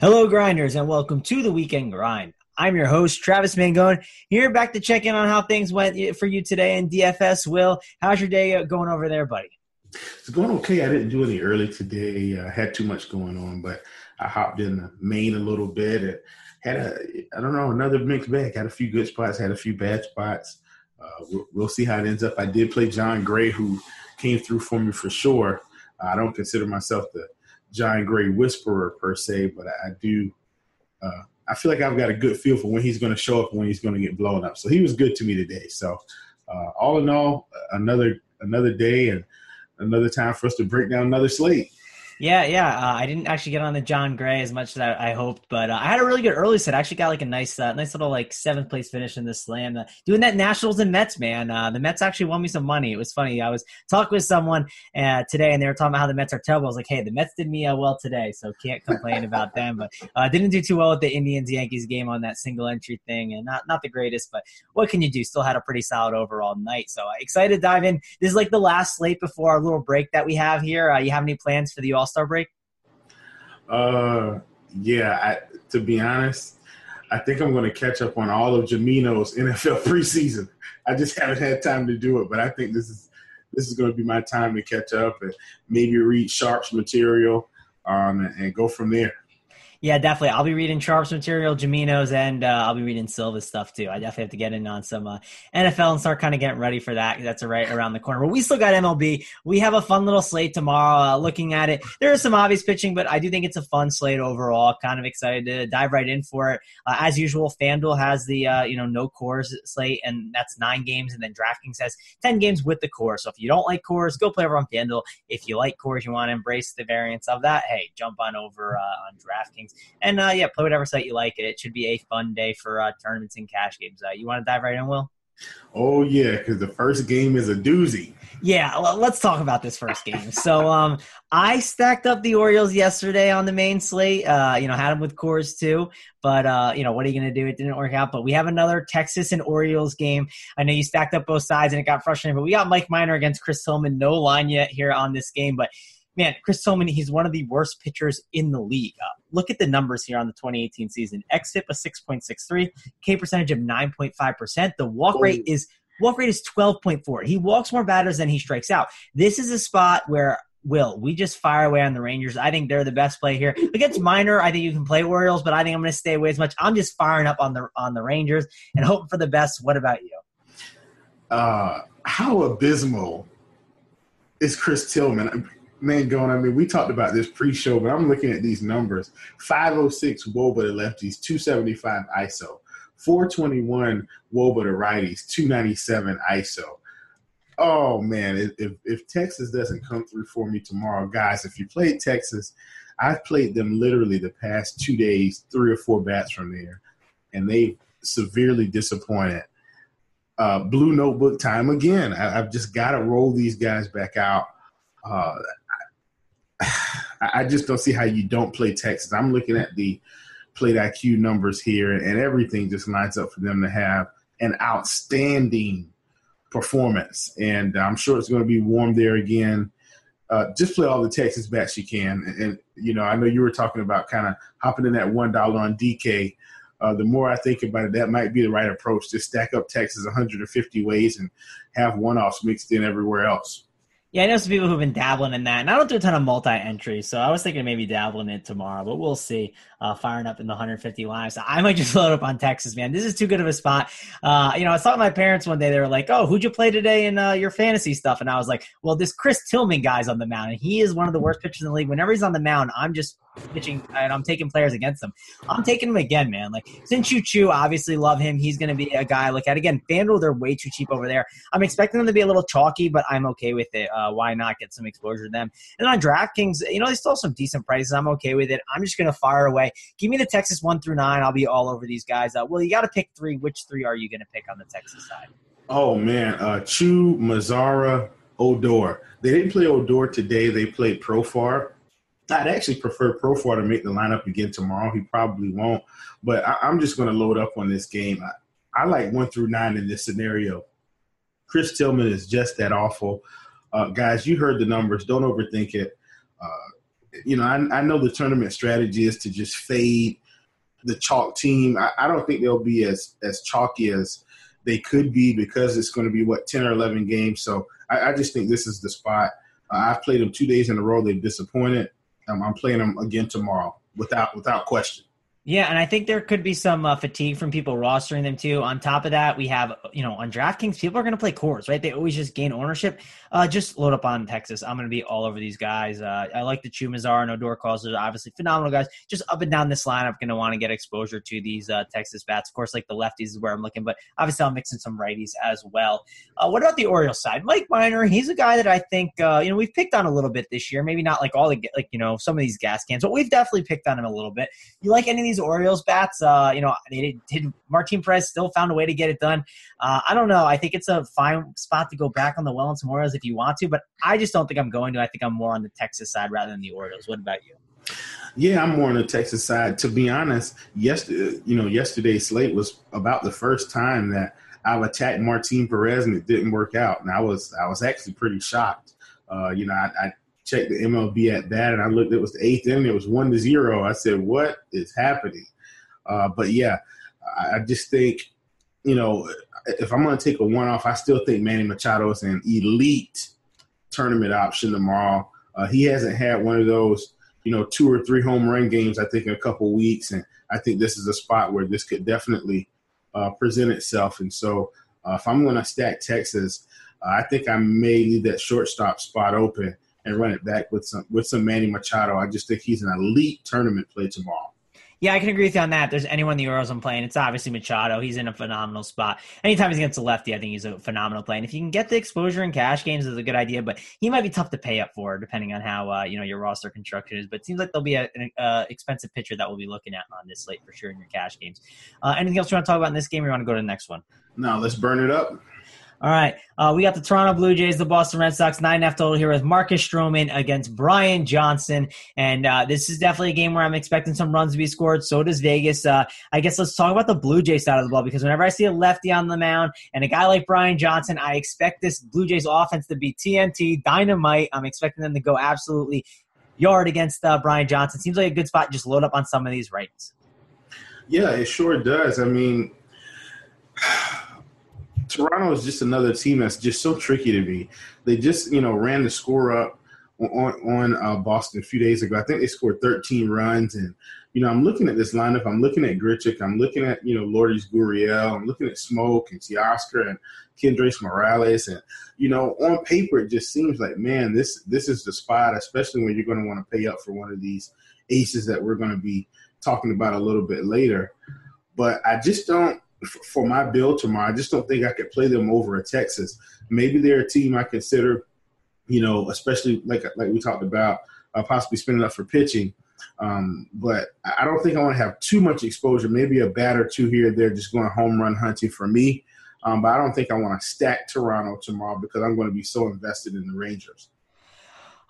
Hello, grinders, and welcome to the Weekend Grind. I'm your host, Travis Mangone, here back to check in on how things went for you today in DFS. Will, how's your day going over there, buddy? It's going okay. I didn't do any early today. I had too much going on, but I hopped in the main a little bit. It had a, I don't know, another mixed bag. Had a few good spots, had a few bad spots. Uh, we'll, we'll, see how it ends up. I did play Jon Gray, who came through for me for sure. I don't consider myself the Jon Gray whisperer per se, but I, I do. Uh, I feel like I've got a good feel for when he's going to show up and when he's going to get blown up. So he was good to me today. So uh, all in all, another another day and another time for us to break down another slate. Yeah, yeah. Uh, I didn't actually get on the Jon Gray as much as I, I hoped, but uh, I had a really good early set. I actually got like a nice, uh, nice little like seventh place finish in the slam. Uh, doing that Nationals and Mets, man. Uh, the Mets actually won me some money. It was funny. I was talking with someone uh, today, and they were talking about how the Mets are terrible. I was like, hey, the Mets did me well today, so can't complain about them. But didn't do too well with the Indians Yankees game on that single entry thing, and not not the greatest. But what can you do? Still had a pretty solid overall night. So excited to dive in. This is like the last slate before our little break that we have here. you have any plans for the All Star break? Uh, yeah. I, to be honest, I think I'm going to catch up on all of Jamino's NFL preseason. I just haven't had time to do it, but I think this is this is going to be my time to catch up and maybe read Sharp's material um, and, and go from there. Yeah, definitely. I'll be reading Sharp's material, Jamino's, and uh, I'll be reading Silva's stuff too. I definitely have to get in on some uh, NFL and start kind of getting ready for that. That's right around the corner. But we still got MLB. We have a fun little slate tomorrow. Uh, looking at it, there is some obvious pitching, but I do think it's a fun slate overall. Kind of excited to dive right in for it. Uh, as usual, FanDuel has the uh, you know no Coors slate, and that's nine games, and then DraftKings has ten games with the Coors. So if you don't like Coors, go play over on FanDuel. If you like Coors, you want to embrace the variants of that. Hey, jump on over uh, on DraftKings and uh, yeah, play whatever site you like. It it should be a fun day for uh, tournaments and cash games. Uh, you want to dive right in, Will? Oh yeah, because the first game is a doozy. Yeah, let's talk about this first game. So, um, I stacked up the Orioles yesterday on the main slate. Uh, you know, had them with Coors too, but uh, you know, what are you going to do? It didn't work out. But we have another Texas and Orioles game. I know you stacked up both sides and it got frustrating, but we got Mike Minor against Chris Tillman. No line yet here on this game, but man, Chris Tillman, he's one of the worst pitchers in the league. Uh, look at the numbers here on the 2018 season. XFIP a 6.63, K percentage of 9.5%. The walk oh. rate is walk rate is 12.4. He walks more batters than he strikes out. This is a spot where Will, we just fire away on the Rangers. I think they're the best play here. Against Minor, I think you can play Orioles, but I think I'm going to stay away as much. I'm just firing up on the on the Rangers and hoping for the best. What about you? Uh, how abysmal is Chris Tillman? Mangone, I mean, we talked about this pre-show, but I'm looking at these numbers: 506 Woba to lefties, 275 ISO, 421 Woba to righties, 297 ISO. Oh man, if if Texas doesn't come through for me tomorrow, guys, if you played Texas, I've played them literally the past two days, three or four bats from there, and they severely disappointed. Uh, blue notebook time again. I, have just got to roll these guys back out. Uh, I just don't see how you don't play Texas. I'm looking at the plate IQ numbers here, and everything just lines up for them to have an outstanding performance. And I'm sure it's going to be warm there again. Uh, just play all the Texas bats you can. And, and, you know, I know you were talking about kind of hopping in that one dollar on DK. Uh, the more I think about it, that might be the right approach. Just stack up Texas 150 ways and have one offs mixed in everywhere else. Yeah, I know some people who've been dabbling in that, and I don't do a ton of multi-entry, so I was thinking maybe dabbling it tomorrow, but we'll see. Uh, firing up in the 150 lives, I might just load up on Texas, man. This is too good of a spot. Uh, you know, I to my parents one day. They were like, "Oh, who'd you play today in uh, your fantasy stuff?" And I was like, "Well, this Chris Tillman guy's on the mound, and he is one of the worst pitchers in the league. Whenever he's on the mound, I'm just pitching and I'm taking players against them. I'm taking him again, man. Like Shin-Soo Choo, obviously love him. He's going to be a guy I look at again. FanDuel, they're way too cheap over there. I'm expecting them to be a little chalky, but I'm okay with it. Uh, why not get some exposure to them? And on DraftKings, you know, they still have some decent prices. I'm okay with it. I'm just going to fire away. Give me the Texas one through nine. I'll be all over these guys. Uh, well, you got to pick three. Which three are you going to pick on the Texas side? Oh man, uh, Choo, Mazara, Odor. They didn't play Odor today. They played Profar. I'd actually prefer Profar to make the lineup again tomorrow. He probably won't, but I, am just going to load up on this game. I, I, like one through nine in this scenario. Chris Tillman is just that awful. Uh, guys, you heard the numbers. Don't overthink it. Uh, you know, I, I, know the tournament strategy is to just fade the chalk team. I, I don't think they'll be as as chalky as they could be because it's going to be what ten or eleven games. So I, I just think this is the spot. Uh, I've played them two days in a row. They've disappointed. I'm playing them again tomorrow without without question. Yeah, and I think there could be some uh, fatigue from people rostering them too. On top of that, we have you know on DraftKings, people are going to play Coors, right? They always just gain ownership. Uh, just load up on Texas. I'm going to be all over these guys. Uh, I like the Choo Mazara and Odor calls. They're obviously phenomenal guys. Just up and down this line, I'm going to want to get exposure to these uh, Texas bats. Of course, like the lefties is where I'm looking, but obviously I'm mixing some righties as well. Uh, what about the Orioles side? Mike Minor, he's a guy that I think uh, you know we've picked on a little bit this year. Maybe not like all the like you know some of these gas cans, but we've definitely picked on him a little bit. You like any of these Orioles bats? Uh, you know, they did, Martin Perez still found a way to get it done. I don't know. I think it's a fine spot to go back on the well and some Orioles if you want to, but I just don't think I'm going to. I think I'm more on the Texas side rather than the Orioles. What about you? Yeah, I'm more on the Texas side. To be honest, yesterday, you know, yesterday's slate was about the first time that I've attacked Martin Perez and it didn't work out, and I was I was actually pretty shocked. Uh, you know, I, I checked the MLB At Bat, and I looked. It was the eighth inning. It was one to zero. I said, "What is happening?" Uh, but yeah, I, I just think, you know, if I'm going to take a one off, I still think Manny Machado is an elite tournament option tomorrow. Uh, he hasn't had one of those, you know, two or three home run games, I think, in a couple weeks. And I think this is a spot where this could definitely uh, present itself. And so uh, if I'm going to stack Texas, uh, I think I may leave that shortstop spot open and run it back with some with some Manny Machado. I just think he's an elite tournament play tomorrow. Yeah, I can agree with you on that. There's anyone the Orioles I'm playing, it's obviously Machado. He's in a phenomenal spot. Anytime he's against a lefty, I think he's a phenomenal play. And if you can get the exposure in cash games, is a good idea. But he might be tough to pay up for, depending on how uh, you know your roster construction is. But it seems like there'll be an uh, expensive pitcher that we'll be looking at on this slate for sure in your cash games. Uh, anything else you want to talk about in this game, or you want to go to the next one? No, let's burn it up. All right. Uh, we got the Toronto Blue Jays, the Boston Red Sox, 9 F total here with Marcus Stroman against Brian Johnson. And uh, this is definitely a game where I'm expecting some runs to be scored. So does Vegas. Uh, I guess let's talk about the Blue Jays side of the ball because whenever I see a lefty on the mound and a guy like Brian Johnson, I expect this Blue Jays offense to be TNT, dynamite. I'm expecting them to go absolutely yard against uh, Brian Johnson. Seems like a good spot. Just load up on some of these rights. Yeah, it sure does. I mean, Toronto is just another team that's just so tricky to me. They just you know ran the score up on on uh, Boston a few days ago. I think they scored 13 runs, and you know I'm looking at this lineup. I'm looking at Grichuk. I'm looking at you know Lourdes Gurriel. I'm looking at Smoak and Teoscar and Kendrys Morales, and you know on paper it just seems like man this this is the spot, especially when you're going to want to pay up for one of these aces that we're going to be talking about a little bit later. But I just don't for my build tomorrow. I just don't think I could play them over at Texas. Maybe they're a team I consider, you know, especially like like we talked about, uh, possibly spinning up for pitching. Um, but I don't think I want to have too much exposure. Maybe a bat or two here. They're just going home run hunting for me. Um, but I don't think I want to stack Toronto tomorrow because I'm going to be so invested in the Rangers.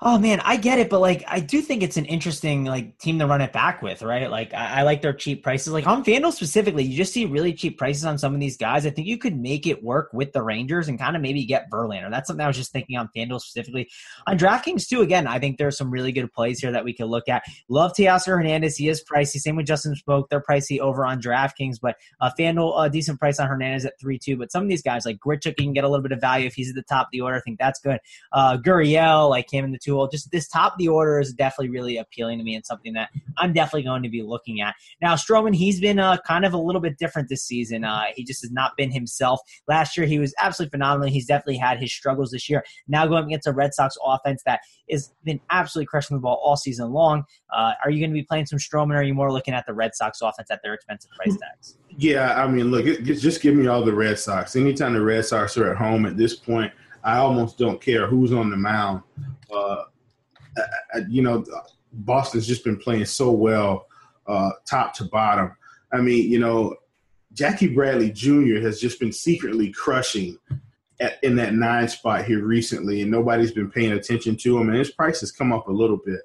Oh man, I get it, but like I do think it's an interesting like team to run it back with, right? Like I, I, like their cheap prices. Like on FanDuel specifically, you just see really cheap prices on some of these guys. I think you could make it work with the Rangers and kind of maybe get Verlander. That's something I was just thinking on FanDuel specifically. On DraftKings too, again, I think there's some really good plays here that we could look at. Love Teoscar Hernandez. He is pricey. Same with Justin Smoak. They're pricey over on DraftKings, but uh, FanDuel, a uh, decent price on Hernandez at 3-2. But some of these guys like Grichuk, you can get a little bit of value if he's at the top of the order. I think that's good. Uh, Gurriel, like him in the tool. Just this top of the order is definitely really appealing to me and something that I'm definitely going to be looking at. Now, Stroman, he's been uh, kind of a little bit different this season. Uh, he just has not been himself. Last year, he was absolutely phenomenal. He's definitely had his struggles this year. Now going against a Red Sox offense that has been absolutely crushing the ball all season long. Uh, are you going to be playing some Stroman, or are you more looking at the Red Sox offense at their expensive price tags? Yeah, I mean, look, just give me all the Red Sox. Anytime the Red Sox are at home at this point, I almost don't care who's on the mound. Uh, I, you know, Boston's just been playing so well, uh, top to bottom. I mean, you know, Jackie Bradley Jr. has just been secretly crushing at, in that nine spot here recently, and nobody's been paying attention to him. And his price has come up a little bit.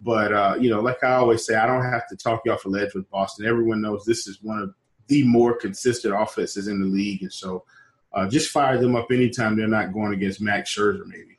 But, uh, you know, like I always say, I don't have to talk you off a ledge with Boston. Everyone knows this is one of the more consistent offenses in the league. And so uh, just fire them up anytime they're not going against Max Scherzer, maybe.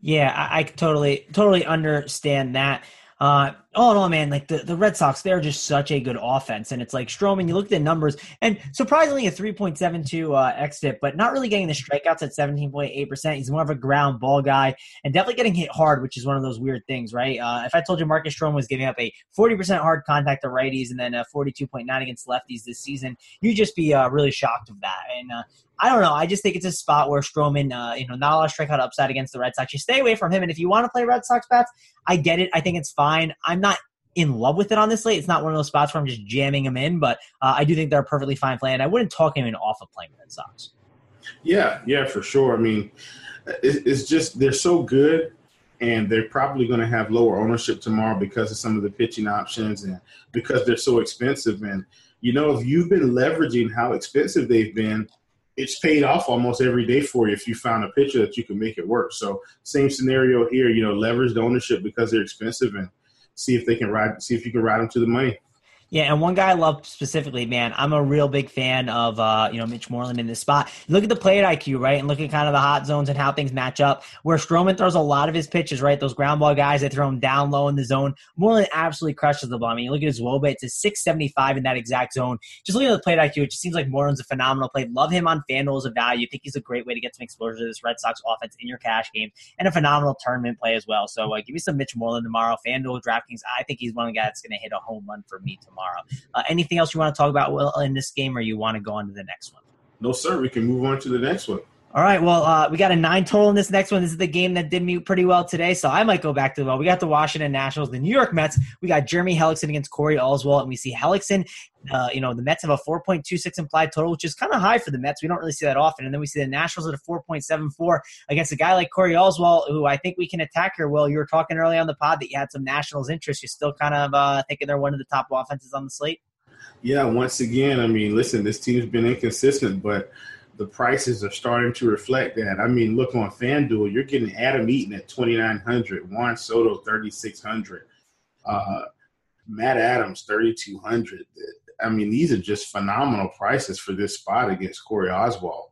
Yeah, I, I totally totally understand that. Uh, all no, man, like the, the Red Sox, they're just such a good offense. And it's like Stroman, you look at the numbers, and surprisingly a 3.72 uh, xFIP, but not really getting the strikeouts at 17.8%. He's more of a ground ball guy and definitely getting hit hard, which is one of those weird things, right? Uh, if I told you Marcus Stroman was giving up a 40% hard contact to righties and then a 42.9 against lefties this season, you'd just be uh, really shocked of that. And uh, I don't know. I just think it's a spot where Stroman, uh, you know, not a lot of strikeout upside against the Red Sox. You stay away from him. And if you want to play Red Sox bats, I get it. I think it's fine. I'm not in love with it on this slate. It's not one of those spots where I'm just jamming him in, but uh, I do think they're a perfectly fine play, and I wouldn't talk him in off of playing Red Sox. Yeah, yeah, for sure. I mean, it's just they're so good, and they're probably going to have lower ownership tomorrow because of some of the pitching options and because they're so expensive. And you know, if you've been leveraging how expensive they've been, it's paid off almost every day for you if you found a pitcher that you can make it work. So same scenario here, you know, leverage the ownership because they're expensive and see if they can ride, see if you can ride them to the money. Yeah, and one guy I love specifically, man, I'm a real big fan of uh, you know Mitch Moreland in this spot. Look at the plate IQ, right, and look at kind of the hot zones and how things match up. Where Stroman throws a lot of his pitches, right, those ground ball guys that throw him down low in the zone. Moreland absolutely crushes the ball. I mean, look at his WOBA; it's a 675 in that exact zone. Just looking at the plate IQ, it just seems like Moreland's a phenomenal play. Love him on FanDuel as a value. I think he's a great way to get some exposure to this Red Sox offense in your cash game, and a phenomenal tournament play as well. So uh, give me some Mitch Moreland tomorrow. FanDuel, DraftKings. I think he's one of the guys that's going to hit a home run for me tomorrow. Uh, anything else you want to talk about in this game, or you want to go on to the next one? No, sir. We can move on to the next one. All right. Well, uh, we got a nine total in this next one. This is the game that did me pretty well today, so I might go back to the well. We got the Washington Nationals, the New York Mets. We got Jeremy Hellickson against Corey Oswalt, and we see Hellickson. Uh, you know, the Mets have a 4.26 implied total, which is kind of high for the Mets. We don't really see that often. And then we see the Nationals at a 4.74 against a guy like Corey Oswalt, who I think we can attack here. Will you were talking early on the pod that you had some Nationals interest. You're still kind of uh, thinking they're one of the top offenses on the slate. Yeah, once again, I mean, listen, this team's been inconsistent, but the prices are starting to reflect that. I mean, look on FanDuel, you're getting Adam Eaton at 2900 Juan Soto 3600 uh, Matt Adams 3200 I mean, these are just phenomenal prices for this spot against Corey Oswalt.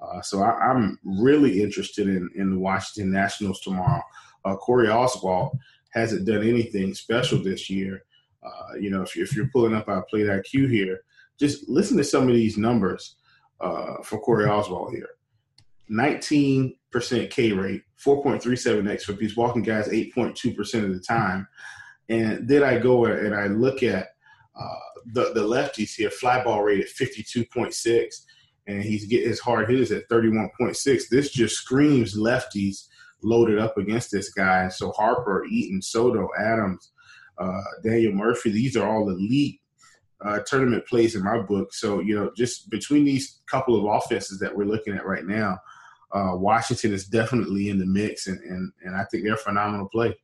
Uh, so I, am really interested in, in the Washington Nationals tomorrow. Uh, Corey Oswalt hasn't done anything special this year. Uh, you know, if, you, if you're pulling up our plate IQ here, just listen to some of these numbers uh, for Corey Oswalt here. 19% K rate, 4.37 X for these walking guys 8.2% of the time. And then I go and I look at uh, the, the lefties here, fly ball rate at 52.6, and he's getting his hard hitters at 31.6. This just screams lefties loaded up against this guy. So Harper, Eaton, Soto, Adams, uh, Daniel Murphy. These are all elite uh, tournament plays in my book. So, you know, just between these couple of offenses that we're looking at right now, uh, Washington is definitely in the mix, and, and, and I think they're a phenomenal play.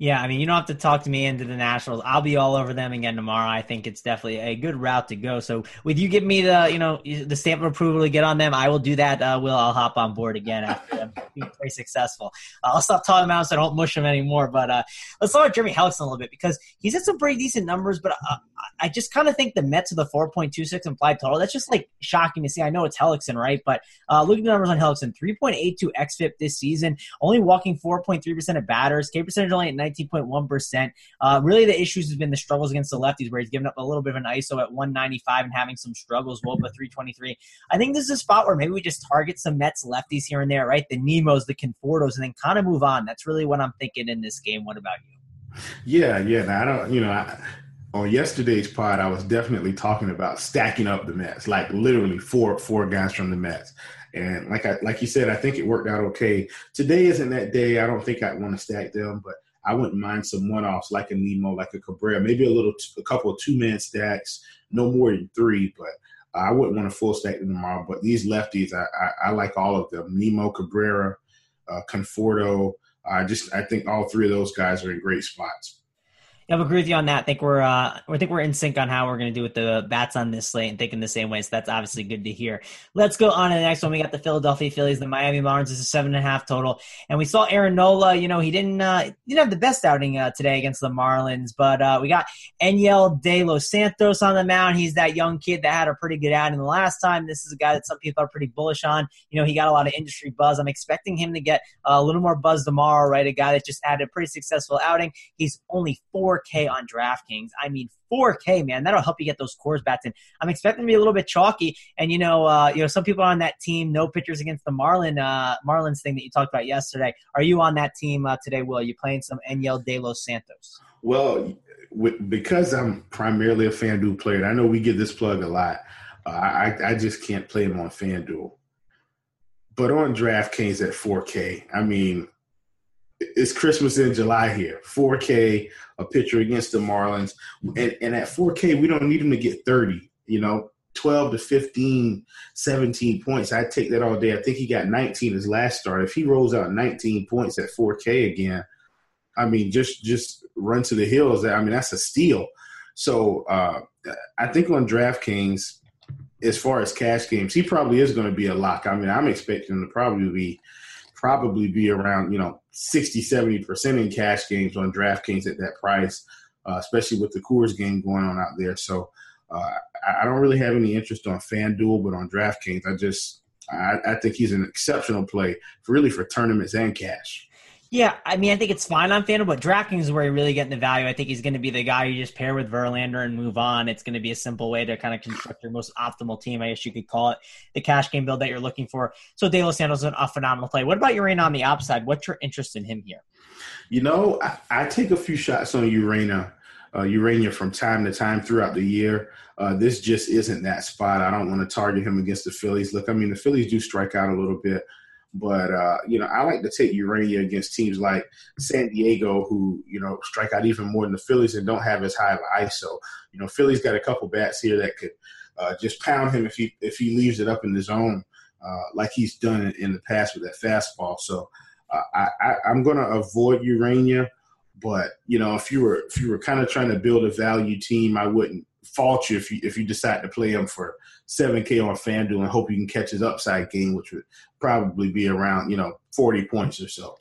Yeah, I mean, you don't have to talk to me into the Nationals. I'll be all over them again tomorrow. I think it's definitely a good route to go. So, with you give me the, you know, the stamp of approval to get on them, I will do that. Uh, Will, I'll hop on board again after them being very successful. Uh, I'll stop talking about them so I don't mush them anymore. But uh, let's talk about Jeremy Hellickson a little bit because he's had some pretty decent numbers, but uh, I just kind of think the Mets of the 4.26 implied total. That's just like shocking to see. I know it's Hellickson, right? But uh, look at the numbers on Hellickson 3.82 XFIP this season, only walking 4.3% of batters, K percentage only at 19.1%. Uh, really, the issues has been the struggles against the lefties, where he's given up a little bit of an ISO at 195 and having some struggles. WOBA 323. I think this is a spot where maybe we just target some Mets lefties here and there, right? The Nimmos, the Confortos, and then kind of move on. That's really what I'm thinking in this game. What about you? Yeah, yeah. I don't, you know, I, on yesterday's pod, I was definitely talking about stacking up the Mets, like literally four four guys from the Mets. And like I like you said, I think it worked out okay. Today isn't that day. I don't think I want to stack them, but I wouldn't mind some one offs like a Nimmo, like a Cabrera, maybe a little, a couple of two man stacks, no more than three. But I wouldn't want to full stack tomorrow. But these lefties, I, I, I like all of them: Nimmo, Cabrera, uh, Conforto. I just I think all three of those guys are in great spots. I agree with you on that. I think we're uh, I think we're in sync on how we're going to do with the bats on this slate and thinking the same way. So that's obviously good to hear. Let's go on to the next one. We got the Philadelphia Phillies, the Miami Marlins. Is seven and a half total, and we saw Aaron Nola. You know he didn't uh, didn't have the best outing uh, today against the Marlins, but uh, we got Enyel De Los Santos on the mound. He's that young kid that had a pretty good outing the last time. This is a guy that some people are pretty bullish on. You know he got a lot of industry buzz. I'm expecting him to get a little more buzz tomorrow. Right, a guy that just had a pretty successful outing. He's only 4K on draft DraftKings. I mean, 4K, man, that'll help you get those Coors bats in. I'm expecting to be a little bit chalky, and you know, uh, you know, some people on that team, no pitchers against the Marlin uh, Marlins thing that you talked about yesterday. Are you on that team uh, today? Will Are you playing some Enyel De Los Santos? Well, because I'm primarily a FanDuel player, and I know we get this plug a lot. Uh, I, I just can't play him on FanDuel. But on DraftKings at 4K, I mean, it's Christmas in July here. 4K, a pitcher against the Marlins. And, and at 4K, we don't need him to get 30, you know, 12 to 15, 17 points. I take that all day. I think he got 19 his last start. If he rolls out 19 points at 4K again, I mean, just just run to the hills. I mean, that's a steal. So uh, I think on DraftKings, as far as cash games, he probably is going to be a lock. I mean, I'm expecting him to probably be probably be around, you know, 60, 70% in cash games on DraftKings at that price, uh, especially with the Coors game going on out there. So uh, I don't really have any interest on FanDuel, but on DraftKings, I just I, I think he's an exceptional play, for really for tournaments and cash. Yeah, I mean, I think it's fine on FanDuel, but DraftKings is where you're really getting the value. I think he's going to be the guy you just pair with Verlander and move on. It's going to be a simple way to kind of construct your most optimal team, I guess you could call it, the cash game build that you're looking for. So De Los Santos is a phenomenal play. What about Urena on the upside? What's your interest in him here? You know, I, I take a few shots on Urena, uh, Urena from time to time throughout the year. Uh, this just isn't that spot. I don't want to target him against the Phillies. Look, I mean, the Phillies do strike out a little bit. But uh, you know, I like to take Urena against teams like San Diego, who you know strike out even more than the Phillies and don't have as high of an ISO. You know, Phillies got a couple bats here that could uh, just pound him if he if he leaves it up in the zone, uh, like he's done in, in, the past with that fastball. So uh, I, I, am going to avoid Urena. But you know, if you were if you were kind of trying to build a value team, I wouldn't fault you if you if you decide to play him for seven K on FanDuel and hope you can catch his upside game, which would probably be around you know forty points or so.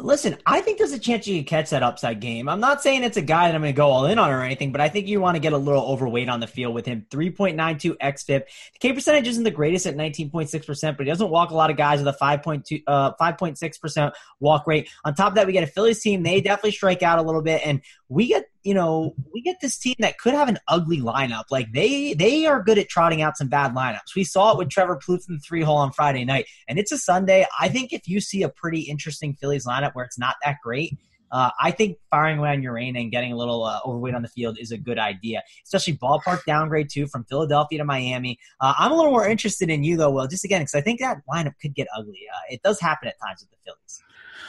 Listen, I think there's a chance you can catch that upside game. I'm not saying it's a guy that I'm going to go all in on or anything, but I think you want to get a little overweight on the field with him. 3.92 xFIP. The K percentage isn't the greatest at 19.6%, but he doesn't walk a lot of guys with a 5.2, uh, 5.6% walk rate. On top of that, we get a Phillies team. They definitely strike out a little bit, and we get you know, we get this team that could have an ugly lineup. Like they they are good at trotting out some bad lineups. We saw it with Trevor Plouffe in three hole on Friday night, and it's a Sunday. I think if you see a pretty interesting Phillies lineup where it's not that great, uh, I think firing away on Urena and getting a little uh, overweight on the field is a good idea, especially ballpark downgrade too from Philadelphia to Miami. Uh, I'm a little more interested in you though, Will, just again because I think that lineup could get ugly. Uh, it does happen at times with the Phillies.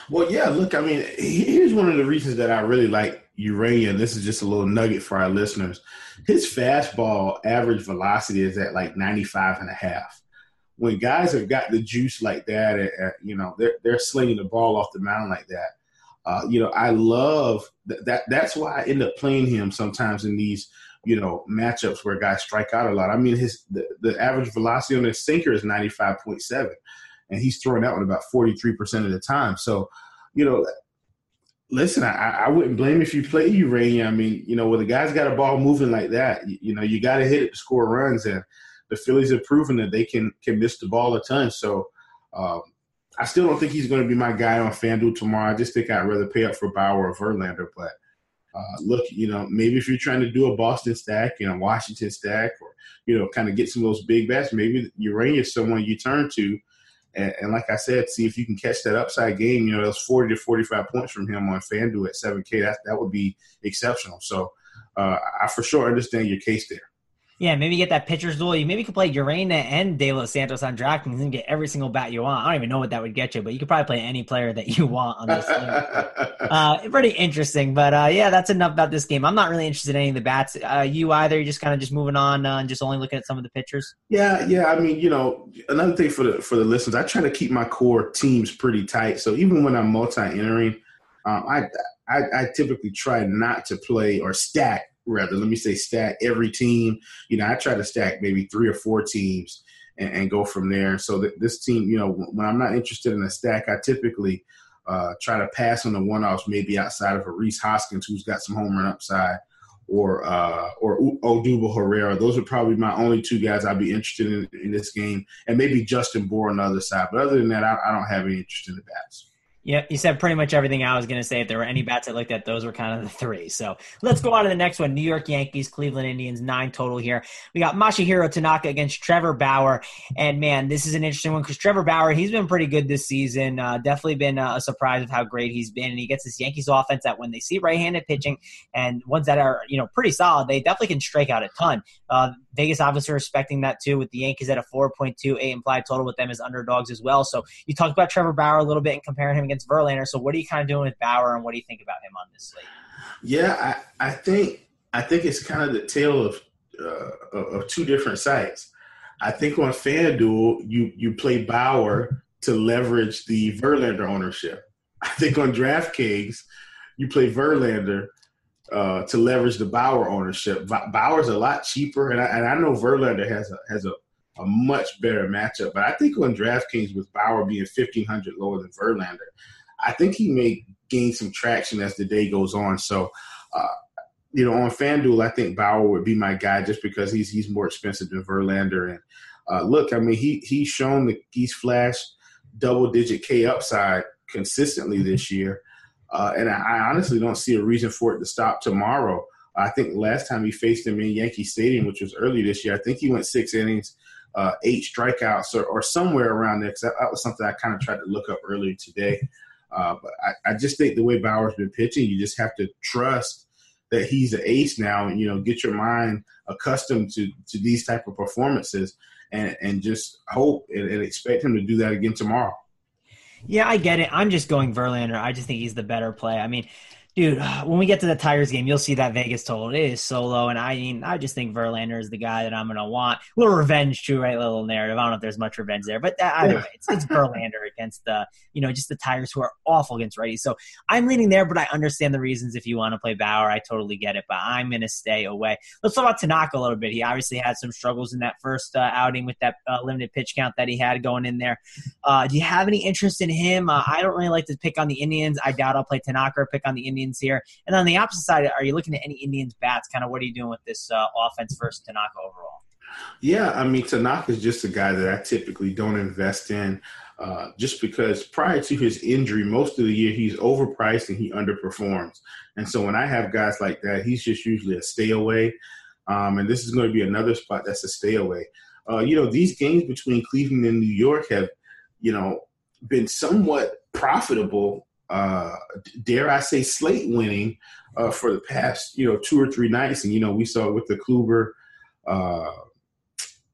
Well, yeah. Look, I mean, here's one of the reasons that I really like Urena. This is just a little nugget for our listeners. His fastball average velocity is at like 95 and a half. When guys have got the juice like that, at, at, you know, they're they're slinging the ball off the mound like that. Uh, you know, I love th- that. That's why I end up playing him sometimes in these, you know, matchups where guys strike out a lot. I mean, his the, the average velocity on his sinker is 95.7 and he's throwing that one about 43% of the time. So, you know, listen, I, I wouldn't blame if you play Urena. I mean, you know, when the guy's got a ball moving like that, you, you know, you got to hit it to score runs. And the Phillies have proven that they can can miss the ball a ton. So, um, I still don't think he's going to be my guy on FanDuel tomorrow. I just think I'd rather pay up for Bauer or Verlander. But uh, look, you know, maybe if you're trying to do a Boston stack, and a Washington stack, or you know, kind of get some of those big bats, maybe Urena is someone you turn to And, and, like I said, see if you can catch that upside game. You know, those 40 to 45 points from him on FanDuel at 7K, that, that would be exceptional. So uh, I for sure understand your case there. Yeah, maybe get that pitcher's duel. You maybe could play Urena and De Los Santos on DraftKings and get every single bat you want. I don't even know what that would get you, but you could probably play any player that you want on this game. uh, pretty interesting, but uh, yeah, that's enough about this game. I'm not really interested in any of the bats. Uh, you either? You're just kind of just moving on uh, and just only looking at some of the pitchers. Yeah, yeah. I mean, you know, another thing for the for the listeners, I try to keep my core teams pretty tight. So even when I'm multi-entering, um, I, I I typically try not to play or stack rather let me say stack every team you know i try to stack maybe three or four teams and, and go from there so this team you know when i'm not interested in a stack i typically uh, try to pass on the one-offs maybe outside of a Rhys Hoskins who's got some home run upside or uh, or Odubel Herrera. Those are probably my only two guys I'd be interested in in this game, and maybe Justin Bour on the other side. But other than that, I, I don't have any interest in the bats. Yeah, you said pretty much everything I was going to say. If there were any bats I looked at, those were kind of the three. So let's go on to the next one. New York Yankees, Cleveland Indians, nine total here. We got Masahiro Tanaka against Trevor Bauer. And man, this is an interesting one because Trevor Bauer, he's been pretty good this season. Uh, definitely been a surprise of how great he's been. And he gets this Yankees offense that when they see right handed pitching and ones that are, you know, pretty solid, they definitely can strike out a ton. Uh, Vegas obviously respecting that too with the Yankees at a 4.28 implied total with them as underdogs as well. So you talked about Trevor Bauer a little bit and comparing him against Verlander. So what are you kind of doing with Bauer, and what do you think about him on this slate? Yeah, I, I think I think it's kind of the tale of uh, of two different sites. I think on FanDuel you you play Bauer to leverage the Verlander ownership. I think on DraftKings you play Verlander uh, to leverage the Bauer ownership. Bauer's a lot cheaper, and I, and I know Verlander has a has a, a much better matchup. But I think on DraftKings with Bauer being fifteen hundred lower than Verlander, I think he may gain some traction as the day goes on. So, uh, you know, on FanDuel, I think Bauer would be my guy just because he's he's more expensive than Verlander. And uh, look, I mean, he he's shown that he's flashed double digit K upside consistently this year. Uh, and I, I, honestly don't see a reason for it to stop tomorrow. I think last time he faced him in Yankee Stadium, which was early this year, I think he went six innings, uh, eight strikeouts, or, or, somewhere around there. Because that, that, was something I kind of tried to look up earlier today. Uh, but I, I, just think the way Bauer's been pitching, you just have to trust that he's an ace now, and you know, get your mind accustomed to to these type of performances, and and just hope and, and expect him to do that again tomorrow. Yeah, I get it. I'm just going Verlander. I just think he's the better play. I mean, dude, when we get to the Tigers game, you'll see that Vegas total it is so low, and I mean, I just think Verlander is the guy that I'm going to want. A little revenge, too, right? A little narrative. I don't know if there's much revenge there, but either way, it's, it's Verlander against the, you know, just the Tigers who are awful against righties. So I'm leaning there, but I understand the reasons if you want to play Bauer. I totally get it, but I'm going to stay away. Let's talk about Tanaka a little bit. He obviously had some struggles in that first uh, outing with that uh, limited pitch count that he had going in there. Uh, do you have any interest in him? Uh, I don't really like to pick on the Indians. I doubt I'll play Tanaka or pick on the Indians here. And on the opposite side, are you looking at any Indians bats? Kind of what are you doing with this uh, offense versus Tanaka overall? Yeah, I mean Tanaka is just a guy that I typically don't invest in, uh, just because prior to his injury, most of the year he's overpriced and he underperforms. And so when I have guys like that, he's just usually a stay away. Um, and this is going to be another spot that's a stay away. Uh, you know, these games between Cleveland and New York have, you know, been somewhat profitable uh, dare I say, slate winning uh, for the past, you know, two or three nights. And, you know, we saw with the Kluber, uh,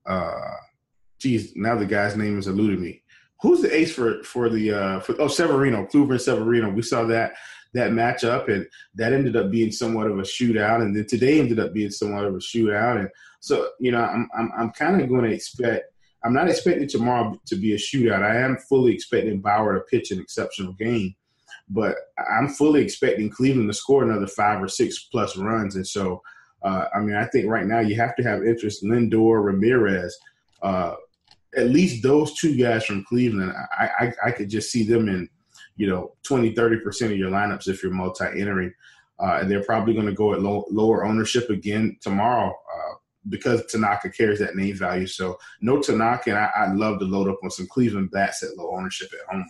uh, geez, now the guy's name is eluding me. Who's the ace for for the uh, for oh Severino, Kluber and Severino? We saw that that matchup, and that ended up being somewhat of a shootout. And then today ended up being somewhat of a shootout. And so, you know, I'm I'm, I'm kind of going to expect. I'm not expecting tomorrow to be a shootout. I am fully expecting Bauer to pitch an exceptional game. But I'm fully expecting Cleveland to score another five or six plus runs. And so, uh, I mean, I think right now you have to have interest Lindor, Ramirez, uh, at least those two guys from Cleveland. I, I, I, could just see them in, you know, 20, 30% of your lineups if you're multi entering. Uh, and they're probably going to go at low, lower ownership again tomorrow uh, because Tanaka carries that name value. So no Tanaka, and I, would love to load up on some Cleveland bats at low ownership at home.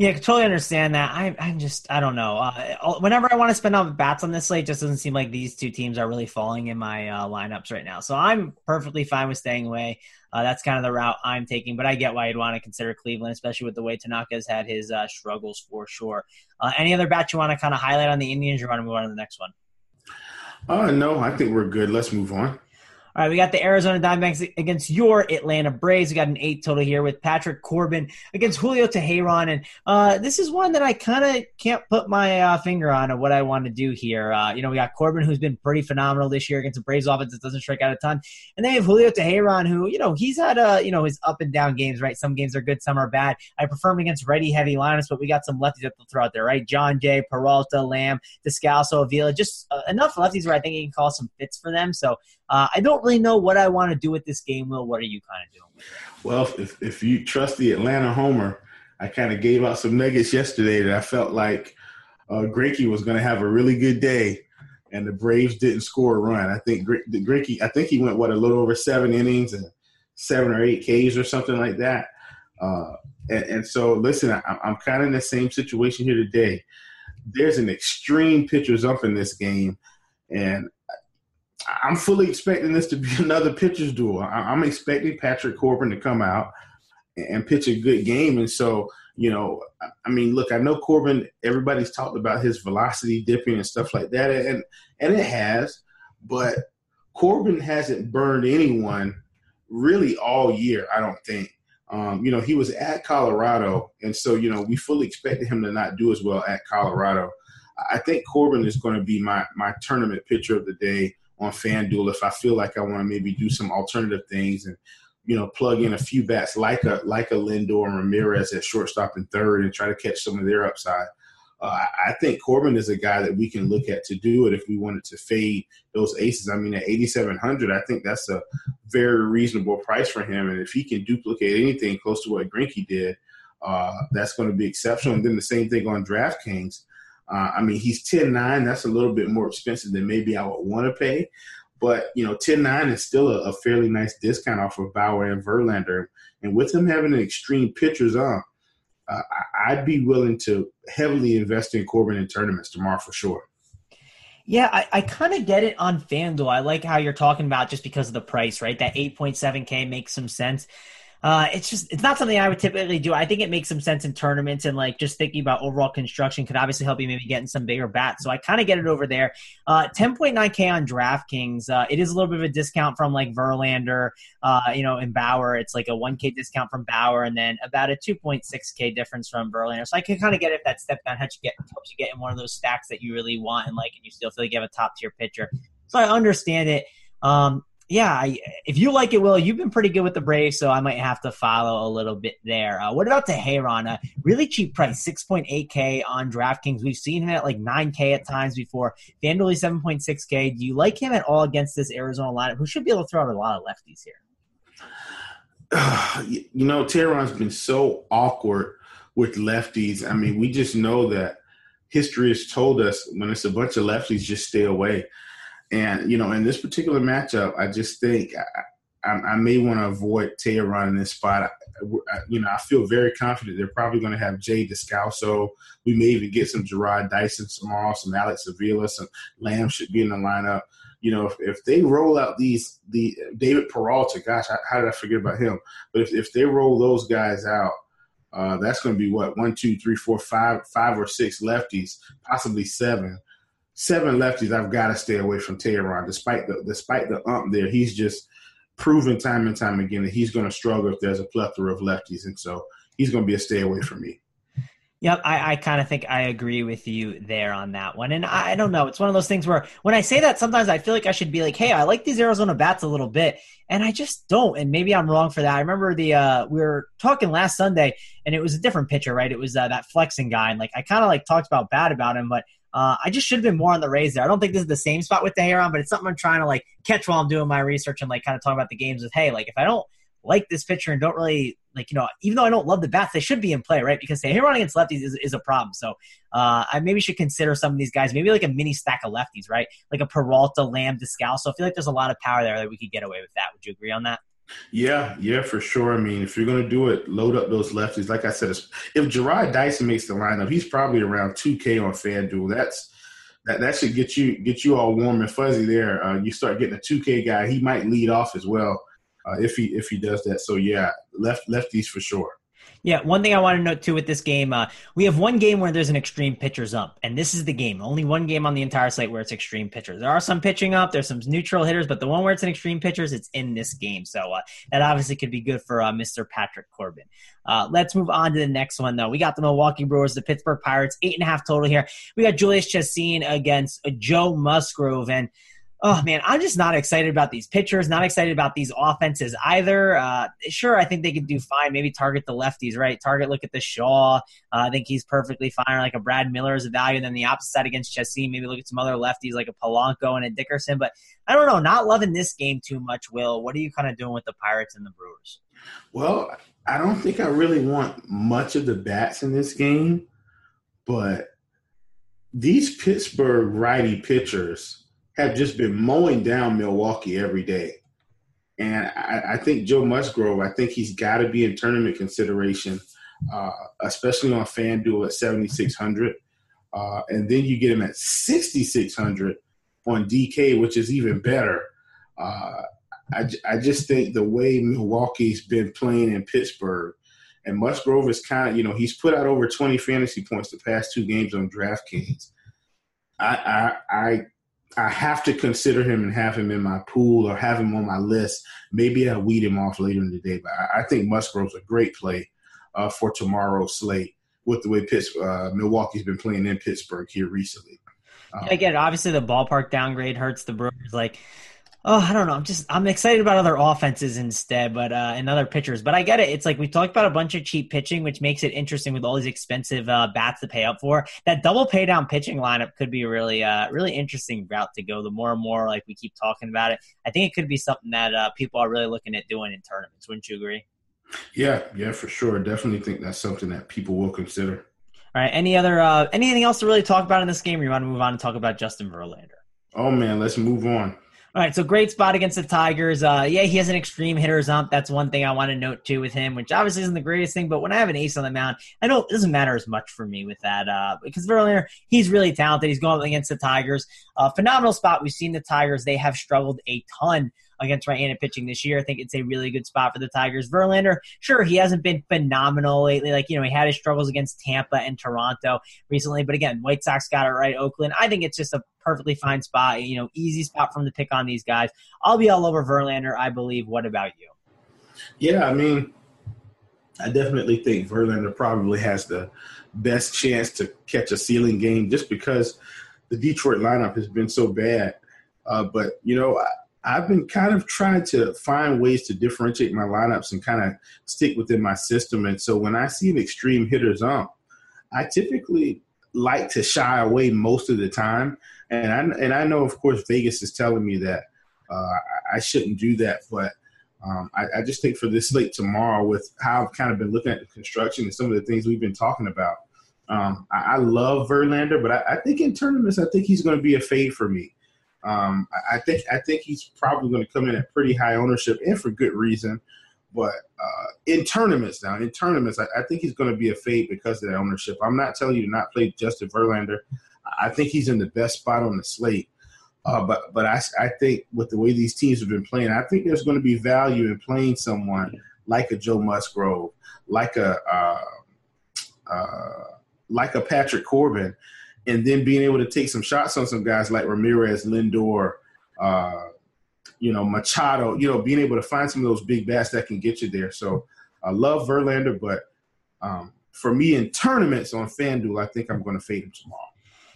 Yeah, I totally understand that. I, I'm just, I don't know. Uh, whenever I want to spend on bats on this slate, just doesn't seem like these two teams are really falling in my uh, lineups right now. So I'm perfectly fine with staying away. Uh, that's kind of the route I'm taking, but I get why you'd want to consider Cleveland, especially with the way Tanaka's had his uh, struggles for sure. Uh, any other bats you want to kind of highlight on the Indians? You want to move on to the next one? Uh, no, I think we're good. Let's move on. All right, we got the Arizona Diamondbacks against your Atlanta Braves. We got an eight total here with Patrick Corbin against Julio Teheran, and uh, this is one that I kind of can't put my uh, finger on of what I want to do here. Uh, you know, we got Corbin, who's been pretty phenomenal this year against the Braves offense that doesn't strike out a ton, and they have Julio Teheran, who you know he's had uh, you know his up and down games. Right, some games are good, some are bad. I prefer him against righty heavy lineups, but we got some lefties that they'll throw out there. Right, Jon Jay, Peralta, Lamb, Descalso, Avila, just uh, enough lefties where I think he can call some fits for them. So uh, I don't really know what I want to do with this game, Will. What are you kind of doing? Well, if, if you trust the Atlanta homer, I kind of gave out some nuggets yesterday that I felt like uh, Greinke was going to have a really good day, and the Braves didn't score a run. I think Greinke, I think he went what a little over seven innings and seven or eight Ks or something like that. Uh, and, and, so, listen, I, I'm kind of in the same situation here today. There's an extreme pitcher's ump in this game, and I'm fully expecting this to be another pitcher's duel. I'm expecting Patrick Corbin to come out and pitch a good game. And so, you know, I mean, look, I know Corbin. Everybody's talked about his velocity dipping and stuff like that, and and it has. But Corbin hasn't burned anyone really all year. I don't think. Um, you know, he was at Colorado, and so you know we fully expected him to not do as well at Colorado. I think Corbin is going to be my my tournament pitcher of the day on FanDuel if I feel like I want to maybe do some alternative things and you know plug in a few bats like a like a Lindor and Ramirez at shortstop and third and try to catch some of their upside. Uh, I think Corbin is a guy that we can look at to do it if we wanted to fade those aces. I mean, at 8,700, I think that's a very reasonable price for him. And if he can duplicate anything close to what Greinke did, uh, that's going to be exceptional. And then the same thing on DraftKings. Uh, I mean, he's 10 9. That's a little bit more expensive than maybe I would want to pay. But, you know, 10 9 is still a, a, fairly nice discount off of Bauer and Verlander. And with him having an extreme pitcher's on, uh, I'd be willing to heavily invest in Corbin in tournaments tomorrow for sure. Yeah, I, I kind of get it on FanDuel. I like how you're talking about just because of the price, right? That 8.7K makes some sense. Uh, it's just it's not something I would typically do. I think it makes some sense in tournaments and like just thinking about overall construction could obviously help you maybe getting some bigger bats. So I kind of get it over there. Uh, 10.9k on DraftKings. Uh, it is a little bit of a discount from like Verlander, uh, you know, and Bauer. It's like a 1k discount from Bauer and then about a 2.6k difference from Verlander. So I can kind of get it if that step down helps you get helps you get in one of those stacks that you really want and like, and you still feel like you have a top tier pitcher. So I understand it. Um, yeah, I, if you like it, Will, you've been pretty good with the Braves, so I might have to follow a little bit there. Uh, what about Teheran? A really cheap price, 6.8K on DraftKings. We've seen him at like 9K at times before. FanDuel 7.6K. Do you like him at all against this Arizona lineup, who should be able to throw out a lot of lefties here? you know, Teheran's been so awkward with lefties. I mean, we just know that history has told us when it's a bunch of lefties, just stay away. And you know, in this particular matchup, I just think I, I, I may want to avoid Teheran in this spot. I, you know, I feel very confident they're probably going to have Jay Descalso. We may even get some Jarrod Dyson tomorrow, some Alex Avila, some Lamb should be in the lineup. You know, if, if they roll out these the David Peralta, gosh, how did I forget about him? But if, if they roll those guys out, uh, that's going to be what one, two, three, four, five, five or six lefties, possibly seven seven lefties, I've got to stay away from Teheran. Despite the despite the ump there, he's just proven time and time again that he's going to struggle if there's a plethora of lefties, and so he's going to be a stay away from me. Yep, I, I kind of think I agree with you there on that one. And I, I, don't know. It's one of those things where when I say that, sometimes I feel like I should be like, hey, I like these Arizona bats a little bit. And I just don't. And maybe I'm wrong for that. I remember the uh, we were talking last Sunday and it was a different pitcher, right? It was uh, that flexing guy. And like I kind of like talked about bad about him, but uh, I just should have been more on the Rays there. I don't think this is the same spot with Teheran, but it's something I'm trying to like catch while I'm doing my research and like kind of talking about the games with, hey, like if I don't like this pitcher and don't really like, you know, even though I don't love the bats, they should be in play, right? Because Teheran against lefties is, is a problem. So uh, I maybe should consider some of these guys, maybe like a mini stack of lefties, right? Like a Peralta, Lamb, Descalso. I feel like there's a lot of power there that we could get away with that. Would you agree on that? Yeah, yeah, for sure. I mean, if you're going to do it, load up those lefties. Like I said, if Jarrod Dyson makes the lineup, he's probably around 2K on FanDuel. That's that that should get you get you all warm and fuzzy there. Uh, you start getting a 2K guy, he might lead off as well uh, if he if he does that. So yeah, left lefties for sure. Yeah, one thing I want to note too with this game, uh, we have one game where there's an extreme pitchers ump, and this is the game. Only one game on the entire slate where it's extreme pitchers. There are some pitching up, there's some neutral hitters, but the one where it's an extreme pitchers, it's in this game. So uh, that obviously could be good for uh, Mr. Patrick Corbin. Uh, let's move on to the next one, though. We got the Milwaukee Brewers, the Pittsburgh Pirates, eight and a half total here. We got Jhoulys Chacin against Joe Musgrove, and oh man, I'm just not excited about these pitchers, not excited about these offenses either. Uh, sure, I think they could do fine. Maybe target the lefties, right? Target, look at the Shaw. Uh, I think he's perfectly fine. Like a Brad Miller is a value. Then the opposite side against Chacin, maybe look at some other lefties like a Polanco and a Dickerson. But I don't know, not loving this game too much, Will. What are you kind of doing with the Pirates and the Brewers? Well, I don't think I really want much of the bats in this game, but these Pittsburgh righty pitchers – have just been mowing down Milwaukee every day. And I, I think Joe Musgrove, I think he's got to be in tournament consideration, uh, especially on FanDuel at 7,600. Uh, and then you get him at 6,600 on DK, which is even better. Uh, I, I just think the way Milwaukee's been playing in Pittsburgh, and Musgrove is kind of, you know, he's put out over 20 fantasy points the past two games on DraftKings. I, I, I I have to consider him and have him in my pool or have him on my list. Maybe I'll weed him off later in the day, but I, think Musgrove's a great play uh, for tomorrow's slate with the way Pitts, uh, Milwaukee's been playing in Pittsburgh here recently. Um, Again, obviously the ballpark downgrade hurts the Brewers. Like oh, I don't know. I'm just I'm excited about other offenses instead, but uh, and other pitchers. But I get it. It's like we talked about a bunch of cheap pitching, which makes it interesting with all these expensive uh, bats to pay up for. That double pay down pitching lineup could be a really uh, really interesting route to go. The more and more like we keep talking about it, I think it could be something that uh, people are really looking at doing in tournaments. Wouldn't you agree? Yeah, yeah, for sure. Definitely think that's something that people will consider. All right. Any other uh, anything else to really talk about in this game? Or you want to move on and talk about Justin Verlander? Oh man, let's move on. All right, so great spot against the Tigers. Uh, yeah, he has an extreme hitter's ump. That's one thing I want to note too with him, which obviously isn't the greatest thing. But when I have an ace on the mound, I know it doesn't matter as much for me with that uh, because Verlander, he's really talented. He's going against the Tigers. Uh, phenomenal spot. We've seen the Tigers; they have struggled a ton against right-handed pitching this year. I think it's a really good spot for the Tigers. Verlander, sure, he hasn't been phenomenal lately. Like, you know, he had his struggles against Tampa and Toronto recently, but again, White Sox got it right. Oakland, I think it's just a perfectly fine spot. You know, easy spot from the pick on these guys. I'll be all over Verlander, I believe. What about you? Yeah, I mean, I definitely think Verlander probably has the best chance to catch a ceiling game just because the Detroit lineup has been so bad. Uh, but, you know, I've been kind of trying to find ways to differentiate my lineups and kind of stick within my system. And so when I see an extreme hitters ump, I typically like to shy away most of the time. And I and I know, of course, Vegas is telling me that uh, I shouldn't do that, but um, I, I, just think for this slate tomorrow, with how I've kind of been looking at the construction and some of the things we've been talking about, um, I, I, love Verlander, but I, I, think in tournaments, I think he's going to be a fade for me. Um, I, think I think he's probably going to come in at pretty high ownership and for good reason. But uh, in tournaments now, in tournaments, I, I think he's going to be a fade because of that ownership. I'm not telling you to not play Justin Verlander. I think he's in the best spot on the slate. Uh, but but I, I think with the way these teams have been playing, I think there's going to be value in playing someone like a Joe Musgrove, like a uh, uh, like a Patrick Corbin, and then being able to take some shots on some guys like Ramirez, Lindor, uh, you know, Machado, you know, being able to find some of those big bats that can get you there. So I love Verlander, but um, for me in tournaments on FanDuel, I think I'm going to fade him tomorrow.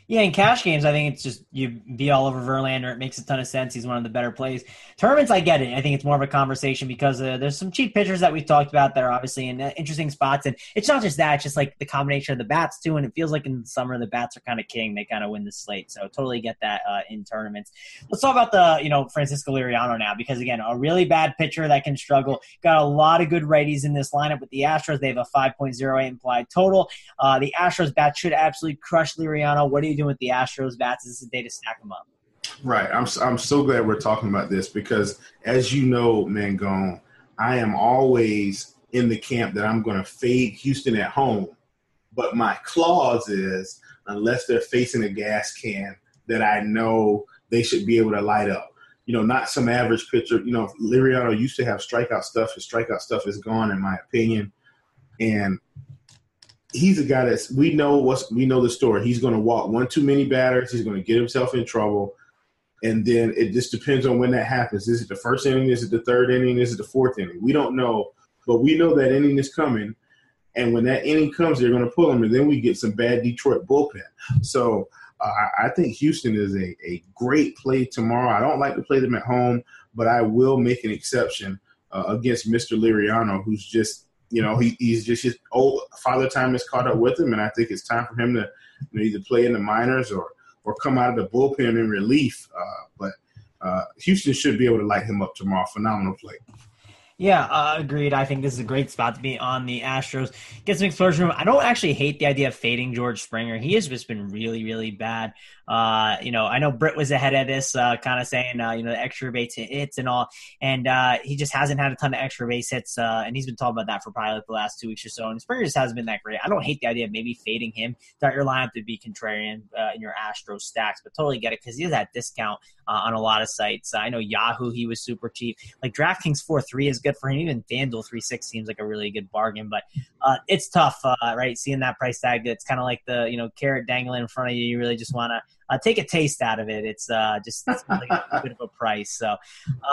Yeah, in cash games, I think it's just you be all over Verlander. It makes a ton of sense. He's one of the better plays. Tournaments, I get it. I think it's more of a conversation because uh, there's some cheap pitchers that we've talked about that are obviously in uh, interesting spots, and it's not just that; it's just like the combination of the bats too. And it feels like in the summer the bats are kind of king; they kind of win the slate. So totally get that uh, in tournaments. Let's talk about the you know Francisco Liriano now because again, a really bad pitcher that can struggle. Got a lot of good righties in this lineup with the Astros. They have a 5.08 implied total. Uh, the Astros bat should absolutely crush Liriano. What are you doing with the Astros bats? This is a day to stack them up. Right. I'm I'm so glad we're talking about this because as you know, Mangone, I am always in the camp that I'm going to fade Houston at home. But my clause is unless they're facing a gas can that I know they should be able to light up. You know, not some average pitcher. You know, Liriano used to have strikeout stuff. His strikeout stuff is gone, in my opinion. And he's a guy that's we know what's we know the story. He's going to walk one too many batters. He's going to get himself in trouble, and then it just depends on when that happens. Is it the first inning? Is it the third inning? Is it the fourth inning? We don't know, but we know that inning is coming, and when that inning comes, they're going to pull him, and then we get some bad Detroit bullpen. So uh, I think Houston is a, a great play tomorrow. I don't like to play them at home, but I will make an exception uh, against Mr. Liriano, who's just, you know, he, he's just his old father time has caught up with him, and I think it's time for him to you know, either play in the minors or or come out of the bullpen in relief. Uh, but uh, Houston should be able to light him up tomorrow. Phenomenal play. Yeah, uh, agreed. I think this is a great spot to be on the Astros. Get some exposure. I don't actually hate the idea of fading George Springer. He has just been really, really bad. Uh, you know, I know Britt was ahead of this, uh, kind of saying, uh, you know, the extra base hits and all, and uh, he just hasn't had a ton of extra base hits, uh, and he's been talking about that for probably like the last two weeks or so. And Springer just hasn't been that great. I don't hate the idea of maybe fading him throughout your lineup to be contrarian uh, in your Astro stacks, but totally get it because he has that discount on a lot of sites. I know Yahoo, he was super cheap. Like DraftKings four three is good for him. Even FanDuel three six seems like a really good bargain, but it's tough, right? Seeing that price tag, it's kind of like the you know carrot dangling in front of you. You really just want to uh, take a taste out of it. It's uh, just it's like a bit of a price. So,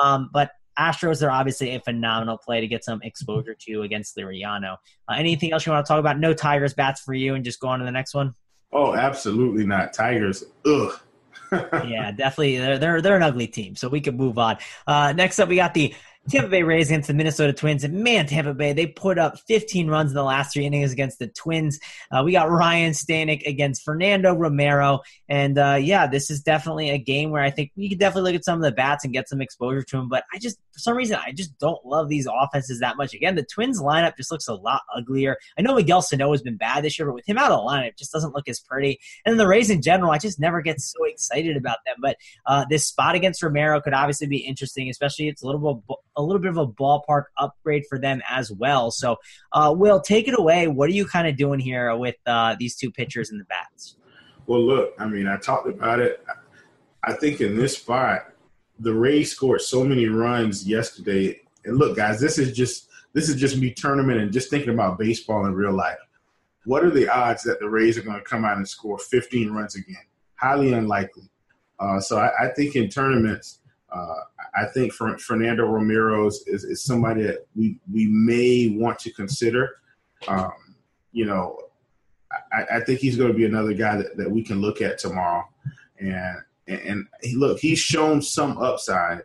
um, but Astros are obviously a phenomenal play to get some exposure to against Liriano. Uh, anything else you want to talk about? No Tigers bats for you, and just go on to the next one. Oh, absolutely not. Tigers, ugh. yeah, definitely. They're, they're they're an ugly team, so we can move on. Uh, next up, we got the Tampa Bay Rays against the Minnesota Twins. And man, Tampa Bay, they put up 15 runs in the last three innings against the Twins. Uh, we got Ryan Stanek against Fernando Romero. And uh, yeah, this is definitely a game where I think we could definitely look at some of the bats and get some exposure to them. But I just, for some reason, I just don't love these offenses that much. Again, the Twins lineup just looks a lot uglier. I know Miguel Sano has been bad this year, but with him out of the lineup, it just doesn't look as pretty. And the Rays in general, I just never get so excited about them. But uh, this spot against Romero could obviously be interesting, especially it's a little bit a little bit of a ballpark upgrade for them as well. So, uh, Will, take it away. What are you kind of doing here with uh, these two pitchers and the bats? Well, look, I mean, I talked about it. I think in this spot, the Rays scored so many runs yesterday. And look, guys, this is just this is just me tournament and just thinking about baseball in real life. What are the odds that the Rays are going to come out and score 15 runs again? Highly unlikely. Uh, so I, I, think in tournaments, uh, I think Fernando Romero is, is, is, somebody that we, we may want to consider. Um, you know, I, I, think he's going to be another guy that, that we can look at tomorrow. And, and, and he, look, he's shown some upside,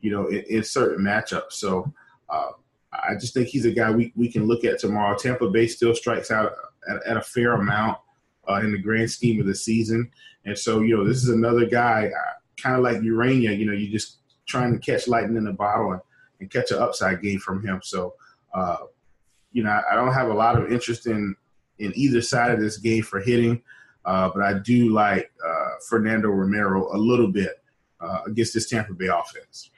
you know, in, in certain matchups. So uh, I just think he's a guy we, we can look at tomorrow. Tampa Bay still strikes out at, at a fair amount uh, in the grand scheme of the season. And so, you know, this is another guy, uh, kind of like Urena, you know, you're just trying to catch lightning in a bottle and, and catch an upside game from him. So, uh, you know, I, don't have a lot of interest in in either side of this game for hitting, uh, but I do like uh, Fernando Romero a little bit uh, against this Tampa Bay offense.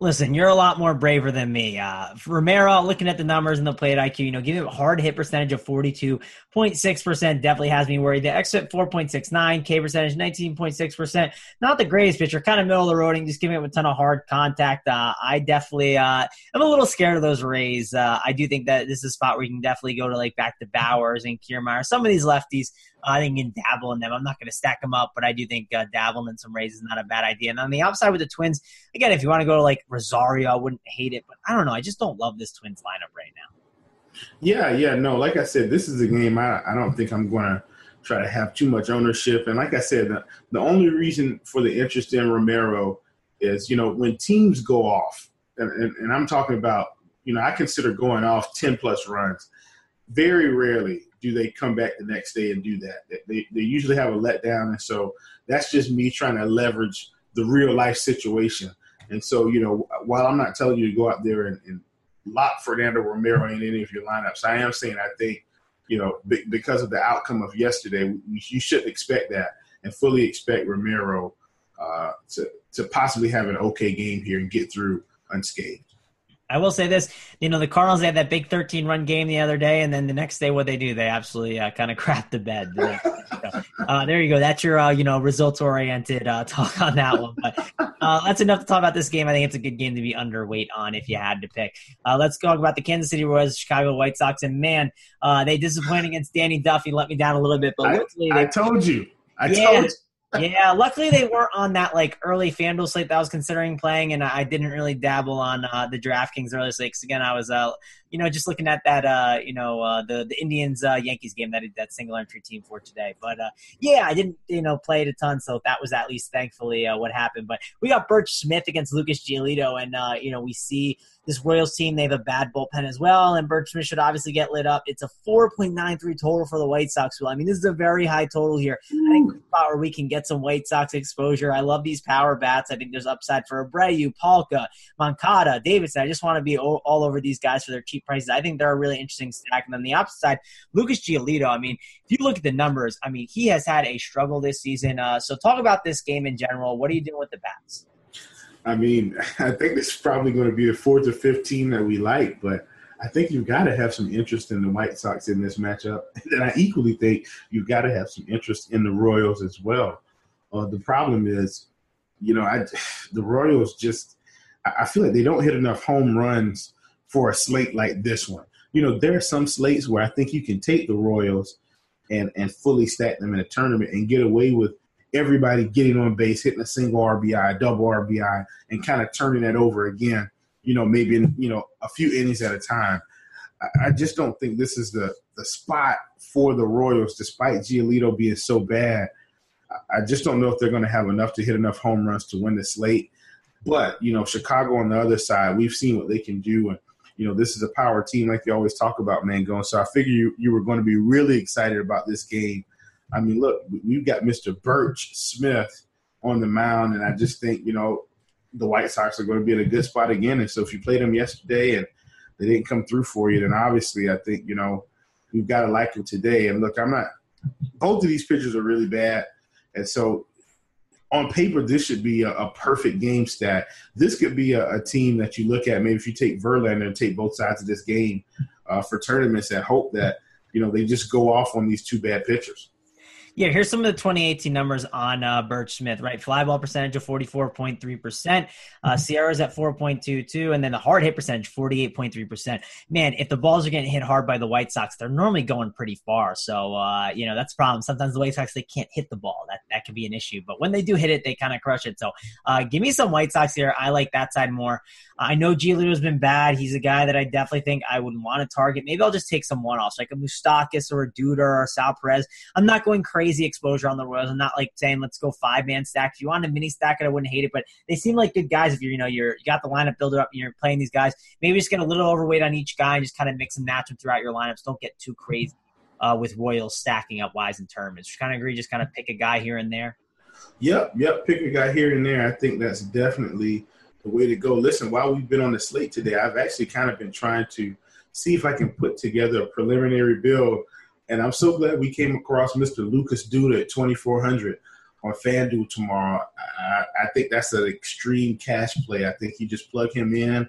Listen, you're a lot more braver than me. Uh, Romero, looking at the numbers and the plate IQ, you know, giving him a hard hit percentage of 42.6% definitely has me worried. The exit 4.69, K percentage 19.6%. Not the greatest pitcher, kind of middle of the road, and just giving him a ton of hard contact. Uh, I definitely, uh, I'm a little scared of those Rays. Uh, I do think that this is a spot where you can definitely go to like back to Bauers and Kiermaier. Some of these lefties I think in dabble in them. I'm not going to stack them up, but I do think uh, dabbling in some Rays is not a bad idea. And on the outside with the Twins, again, if you want to go to like Rosario, I wouldn't hate it, but I don't know. I just don't love this Twins lineup right now. Yeah, yeah, no. Like I said, this is a game I, I don't think I'm going to try to have too much ownership. And like I said, the, the only reason for the interest in Romero is, you know, when teams go off, and, and, and I'm talking about, you know, I consider going off 10 plus runs. Very rarely do they come back the next day and do that? They, they usually have a letdown. And so that's just me trying to leverage the real life situation. And so, you know, while I'm not telling you to go out there and, and lock Fernando Romero in any of your lineups, I am saying I think, you know, because of the outcome of yesterday, you should expect that and fully expect Romero uh, to, to possibly have an okay game here and get through unscathed. I will say this, you know, the Cardinals they had that big 13 run game the other day, and then the next day, what they do, they absolutely uh, kind of crap the bed. uh, there you go. That's your, uh, you know, results oriented uh, talk on that one. But uh, that's enough to talk about this game. I think it's a good game to be underweight on if you had to pick. Uh, let's talk about the Kansas City Royals, Chicago White Sox, and man, they disappointed against Danny Duffy, let me down a little bit. But I, I told you. I yeah, told you yeah, luckily they weren't on that like early FanDuel slate that I was considering playing, and I didn't really dabble on uh, the DraftKings early slate. Because again, I was, uh, you know, just looking at that, uh, you know, uh, the the Indians uh, Yankees game that that single entry team for today. But uh, yeah, I didn't, you know, play it a ton, so that was at least thankfully what happened. But we got Burch Smith against Lucas Giolito, and you know, we see this Royals team, they have a bad bullpen as well, and Burch Smith should obviously get lit up. It's a 4.93 total for the White Sox. Well, I mean, this is a very high total here. I think spot where we can get some White Sox exposure. I love these power bats. I think there's upside for Abreu, Palka, Moncada, Davidson. I just want to be all, all over these guys for their cheap prices. I think they're a really interesting stack. And then the opposite side, Lucas Giolito. I mean, if you look at the numbers, I mean, he has had a struggle this season. Uh, so talk about this game in general. What are you doing with the bats? I mean, I think is probably going to be the fourth or fifth team that we like, but I think you've got to have some interest in the White Sox in this matchup. And I equally think you've got to have some interest in the Royals as well. Uh, the problem is, you know, I the Royals just I feel like they don't hit enough home runs for a slate like this one. You know, there are some slates where I think you can take the Royals and and fully stack them in a tournament and get away with everybody getting on base, hitting a single RBI, double RBI, and kind of turning that over again. You know, maybe in you know a few innings at a time. I, I just don't think this is the the spot for the Royals, despite Giolito being so bad. I just don't know if they're going to have enough to hit enough home runs to win the slate. But you know, Chicago on the other side, we've seen what they can do, and you know, this is a power team like they always talk about, Mangone. So I figure you, you were going to be really excited about this game I mean, look, we've got Mr. Burch Smith on the mound, and I just think you know the White Sox are going to be in a good spot again. And so if you played them yesterday and they didn't come through for you, then obviously I think you know you've got to like them today. And look, I'm not. Both of these pitchers are really bad, and so on paper, this should be a, a, perfect game stat. This could be a, a, team that you look at. Maybe if you take Verlander and take both sides of this game uh, for tournaments, and hope that you know they just go off on these two bad pitchers. Yeah, here's some of the 2018 numbers on uh, Burch Smith, right? Fly ball percentage of 44.3%. Uh, SIERA's at 4.22, and then the hard hit percentage, 48.3%. Man, if the balls are getting hit hard by the White Sox, they're normally going pretty far. So, uh, you know, that's a problem. Sometimes the White Sox, they can't hit the ball. That, that could be an issue. But when they do hit it, they kind of crush it. So, uh, give me some White Sox here. I like that side more. I know Giolito's been bad. He's a guy that I definitely think I would want to target. Maybe I'll just take some one offs, like a Moustakas or a Duda or a Sal Perez. I'm not going crazy exposure on the Royals. I'm not like saying let's go five man stack. If you want a mini stack it, I wouldn't hate it. But they seem like good guys if you're you know you're you got the lineup builder up and you're playing these guys. Maybe just get a little overweight on each guy and just kind of mix and match them throughout your lineups. Don't get too crazy uh, with Royals stacking up wise and tournaments. Just kind of agree. Just kind of pick a guy here and there. Yep, yep. Pick a guy here and there. I think that's definitely the way to go. Listen, while we've been on the slate today, I've actually kind of been trying to see if I can put together a preliminary build. And I'm so glad we came across Mr. Lucas Duda at 2,400 on FanDuel tomorrow. I, I, think that's an extreme cash play. I think you just plug him in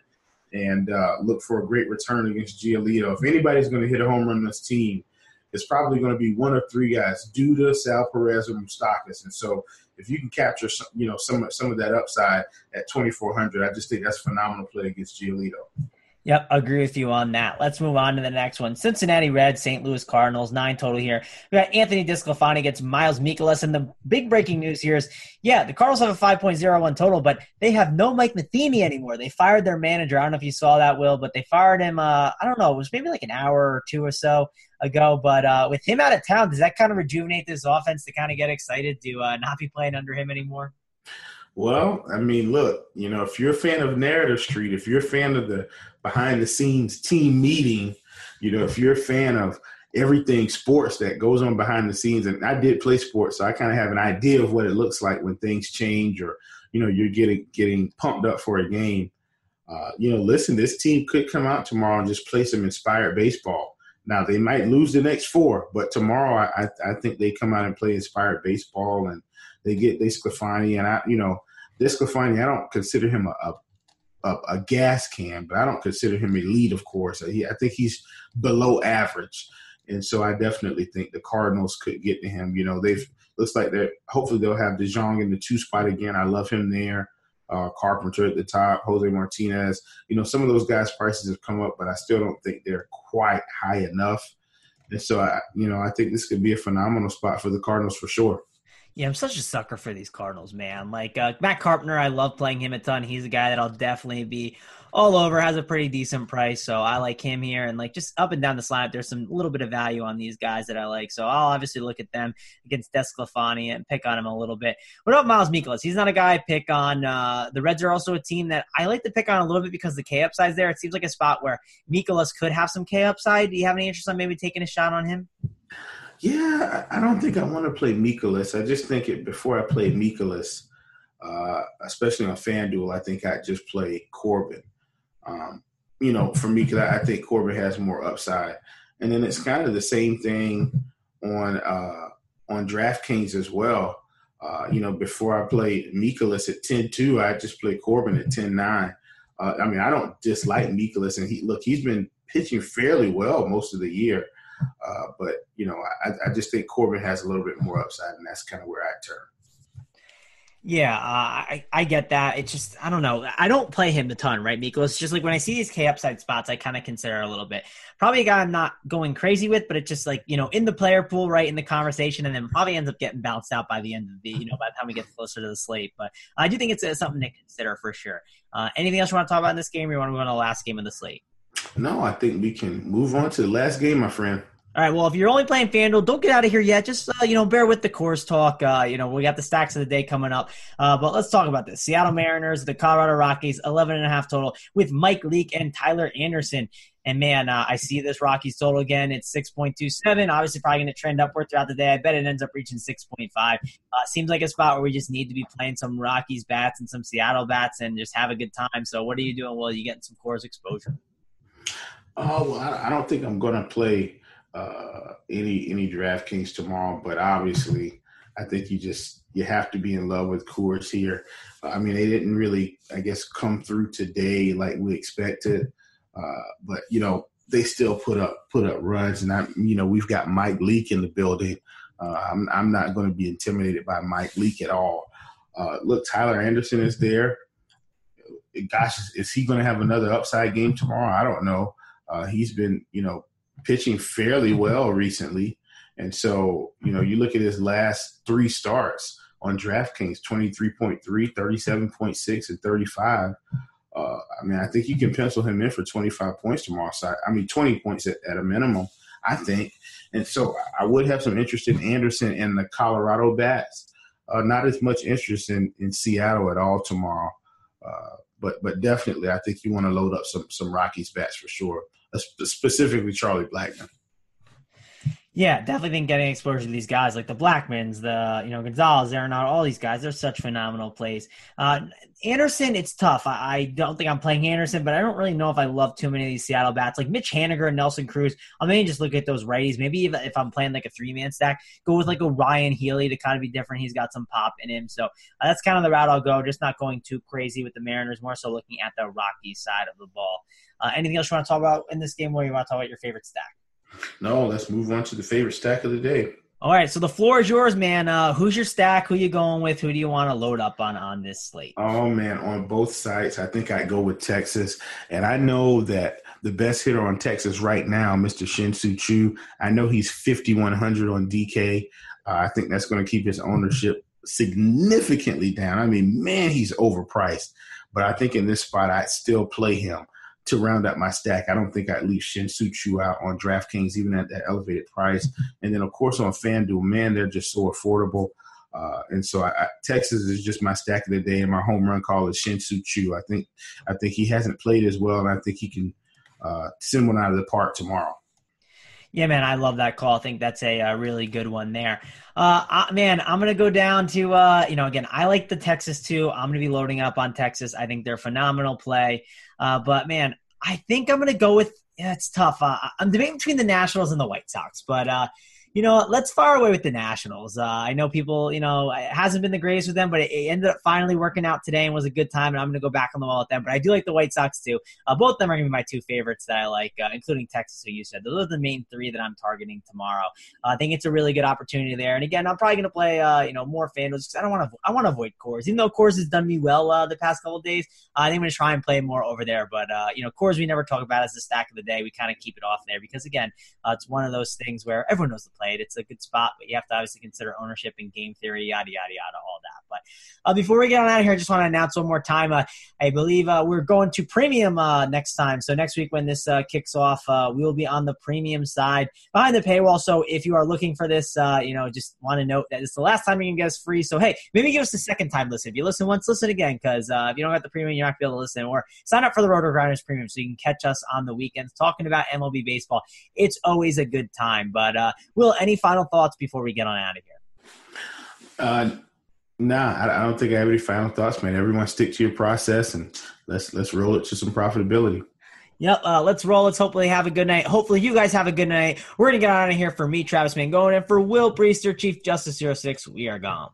and uh, look for a great return against Giolito. If anybody's going to hit a home run on this team, it's probably going to be one of three guys: Duda, Sal Perez, or Moustakas. And so if you can capture some, you know some some of that upside at 2400 i just think that's a phenomenal play against giolito Yep, agree with you on that. Let's move on to the next one. Cincinnati Reds, St. Louis Cardinals, nine total here. We got Anthony DeSclafani against Miles Mikolas. And the big breaking news here is, yeah, the Cardinals have a 5.01 total, but they have no Mike Matheny anymore. They fired their manager. I don't know if you saw that, Will, but they fired him, uh, I don't know, it was maybe like an hour or two or so ago. But uh, with him out of town, does that kind of rejuvenate this offense to kind of get excited to uh, not be playing under him anymore? Well, I mean, look, you know, if you're a fan of Narrative Street, if you're a fan of the behind the scenes team meeting, you know, if you're a fan of everything sports that goes on behind the scenes, and I did play sports, so I kind of have an idea of what it looks like when things change or, you know, you're getting getting pumped up for a game. Uh, you know, listen, this team could come out tomorrow and just play some inspired baseball. Now they might lose the next four, but tomorrow I, I, think they come out and play inspired baseball and they get DeSclafani, and I, you know, DeSclafani, I don't consider him a, a, a, gas can, but I don't consider him elite. Of course, I think he's below average, and so I definitely think the Cardinals could get to him. You know, they've looks like they're hopefully they'll have DeJong in the two spot again. I love him there. Uh, Carpenter at the top, Jose Martinez. You know, some of those guys' prices have come up, but I still don't think they're quite high enough. And so, I, you know, I think this could be a phenomenal spot for the Cardinals for sure. Yeah, I'm such a sucker for these Cardinals, man. Like uh, Matt Carpenter, I love playing him a ton. He's a guy that I'll definitely be all over. Has a pretty decent price, so I like him here. And like just up and down the slide, there's some little bit of value on these guys that I like. So I'll obviously look at them against DeSclafani and pick on him a little bit. What about Miles Mikolas? He's not a guy I pick on. Uh, the Reds are also a team that I like to pick on a little bit because the K upside's there. It seems like a spot where Mikolas could have some K upside. Do you have any interest on maybe taking a shot on him? Yeah, I don't think I want to play Mikolas. I just think it before I play Mikolas, uh, especially on FanDuel, I think I just play Corbin. Um, you know, for me, because I think Corbin has more upside, and then it's kind of the same thing on uh, on DraftKings as well. Uh, you know, before I played Mikolas at 10-2, I just played Corbin at 10-9. Uh, I mean, I don't dislike Mikolas, and he look, he's been pitching fairly well most of the year. Uh, but you know, I, I, just think Corbin has a little bit more upside, and that's kind of where I turn. Yeah, uh, I I get that. It's just I don't know. I don't play him a ton, right, Miko? It's just like when I see these K upside spots, I kind of consider a little bit. Probably a guy I'm not going crazy with, but it's just like you know in the player pool, right, in the conversation, and then probably ends up getting bounced out by the end of the you know by the time we get closer to the slate. But I do think it's uh, something to consider for sure. Uh, anything else you want to talk about in this game, or you want to go on the last game of the slate? No, I think we can move on to the last game, my friend. All right. Well, if you're only playing FanDuel, don't get out of here yet. Just uh, you know, bear with the Coors talk. Uh, you know, we got the stacks of the day coming up. Uh, but let's talk about this. Seattle Mariners, the Colorado Rockies, 11 and a half total with Mike Leake and Tyler Anderson. And man, uh, I see this Rockies total again. It's 6.27. Obviously, probably going to trend upward throughout the day. I bet it ends up reaching 6.5. Uh, seems like a spot where we just need to be playing some Rockies bats and some Seattle bats and just have a good time. So, what are you doing? Well, you getting some Coors exposure. Oh, well, I don't think I'm going to play uh, any any DraftKings tomorrow, but obviously, I think you just you have to be in love with Coors here. I mean, they didn't really, I guess, come through today like we expected, uh, but you know they still put up put up runs, and I, you know, we've got Mike Leake in the building. Uh, I'm I'm not going to be intimidated by Mike Leake at all. Uh, look, Tyler Anderson is there. Gosh, is he going to have another upside game tomorrow? I don't know. Uh, he's been, you know, pitching fairly well recently. And so, you know, you look at his last three starts on DraftKings 23.3, 37.6, and 35. Uh, I mean, I think you can pencil him in for 25 points tomorrow. So, I mean, 20 points at, at, a minimum, I think. And so I would have some interest in Anderson and the Colorado Bats. Uh, not as much interest in, in Seattle at all tomorrow. Uh, but but definitely, I think you want to load up some some Rockies bats for sure uh, specifically Charlie Blackmon. Yeah, definitely think getting exposure to these guys like the Blackmons, the you know Gonzalez, Arenado, all these guys, they're such phenomenal plays. Uh, Anderson, it's tough. I, I, don't think I'm playing Anderson, but I don't really know if I love too many of these Seattle bats like Mitch Haniger and Nelson Cruz. I may just look at those righties. Maybe if, if I'm playing like a three man stack, go with like a Ryan Healy to kind of be different. He's got some pop in him, so uh, that's kind of the route I'll go. Just not going too crazy with the Mariners, more so looking at the Rocky side of the ball. Uh, anything else you want to talk about in this game, or you want to talk about your favorite stack? No, let's move on to the favorite stack of the day. All right, so the floor is yours, man. Uh, who's your stack? Who you going with? Who do you want to load up on on this slate? Oh man, on both sides, I think I go with Texas, and I know that the best hitter on Texas right now, Mr. Shin-Soo Choo. I know he's fifty one hundred on DK. Uh, I think that's going to keep his ownership significantly down. I mean, man, he's overpriced, but I think in this spot, I'd still play him to round out my stack. I don't think I'd leave Shin-Soo Choo out on DraftKings, even at that elevated price. And then, of course, on FanDuel, man, they're just so affordable. Uh, and so I, I, Texas is just my stack of the day, and my home run call is Shin-Soo Choo. I think I think he hasn't played as well, and I think he can uh, send one out of the park tomorrow. Yeah, man, I love that call. I think that's a, a really good one there. Uh, uh, man, I'm gonna go down to uh, you know again. I like the Texas too. I'm gonna be loading up on Texas. I think they're phenomenal play. Uh, but man, I think I'm gonna go with. Yeah, it's tough. Uh, I'm debating between the Nationals and the White Sox, but uh, You know, let's fire away with the Nationals. Uh, I know people, you know, it hasn't been the greatest with them, but it, it, ended up finally working out today and was a good time. And I'm going to go back on the wall with them. But I do like the White Sox too. Uh, both of them are going to be my two favorites that I like, uh, including Texas, who you said. Those are the main three that I'm targeting tomorrow. Uh, I think it's a really good opportunity there. And again, I'm probably going to play, uh, you know, more FanDuel because I don't want to. I want to avoid Coors, even though Coors has done me well uh, the past couple days. I think I'm going to try and play more over there. But you know, Coors we never talk about as the stack of the day. We kind of keep it off there because again, it's one of those things where everyone knows the play it. It's a good spot, but you have to obviously consider ownership and game theory, yada yada yada, all that. But uh, before we get on out of here, I just want to announce one more time. Uh, I believe uh, we're going to premium uh, next time. So next week when this uh, kicks off, uh, we will be on the premium side behind the paywall. So if you are looking for this, you know, just want to note that it's the last time you can get us free. So hey, maybe give us a second time listen. If you listen once, listen again because if you don't got the premium, you're not gonna be able to listen. Or sign up for the RotoGrinders premium so you can catch us on the weekends talking about MLB baseball. It's always a good time. But Will, any final thoughts before we get on out of here? Uh, nah, I, I, don't think I have any final thoughts, man. Everyone stick to your process and let's let's roll it to some profitability. Yep, uh, let's roll. Let's hopefully have a good night. Hopefully, you guys have a good night. We're going to get out of here for me, Travis Mangone, and for Will Priester, Chief Justice 06. We are gone.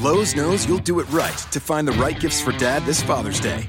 Lowe's knows you'll do it right to find the right gifts for dad this Father's Day.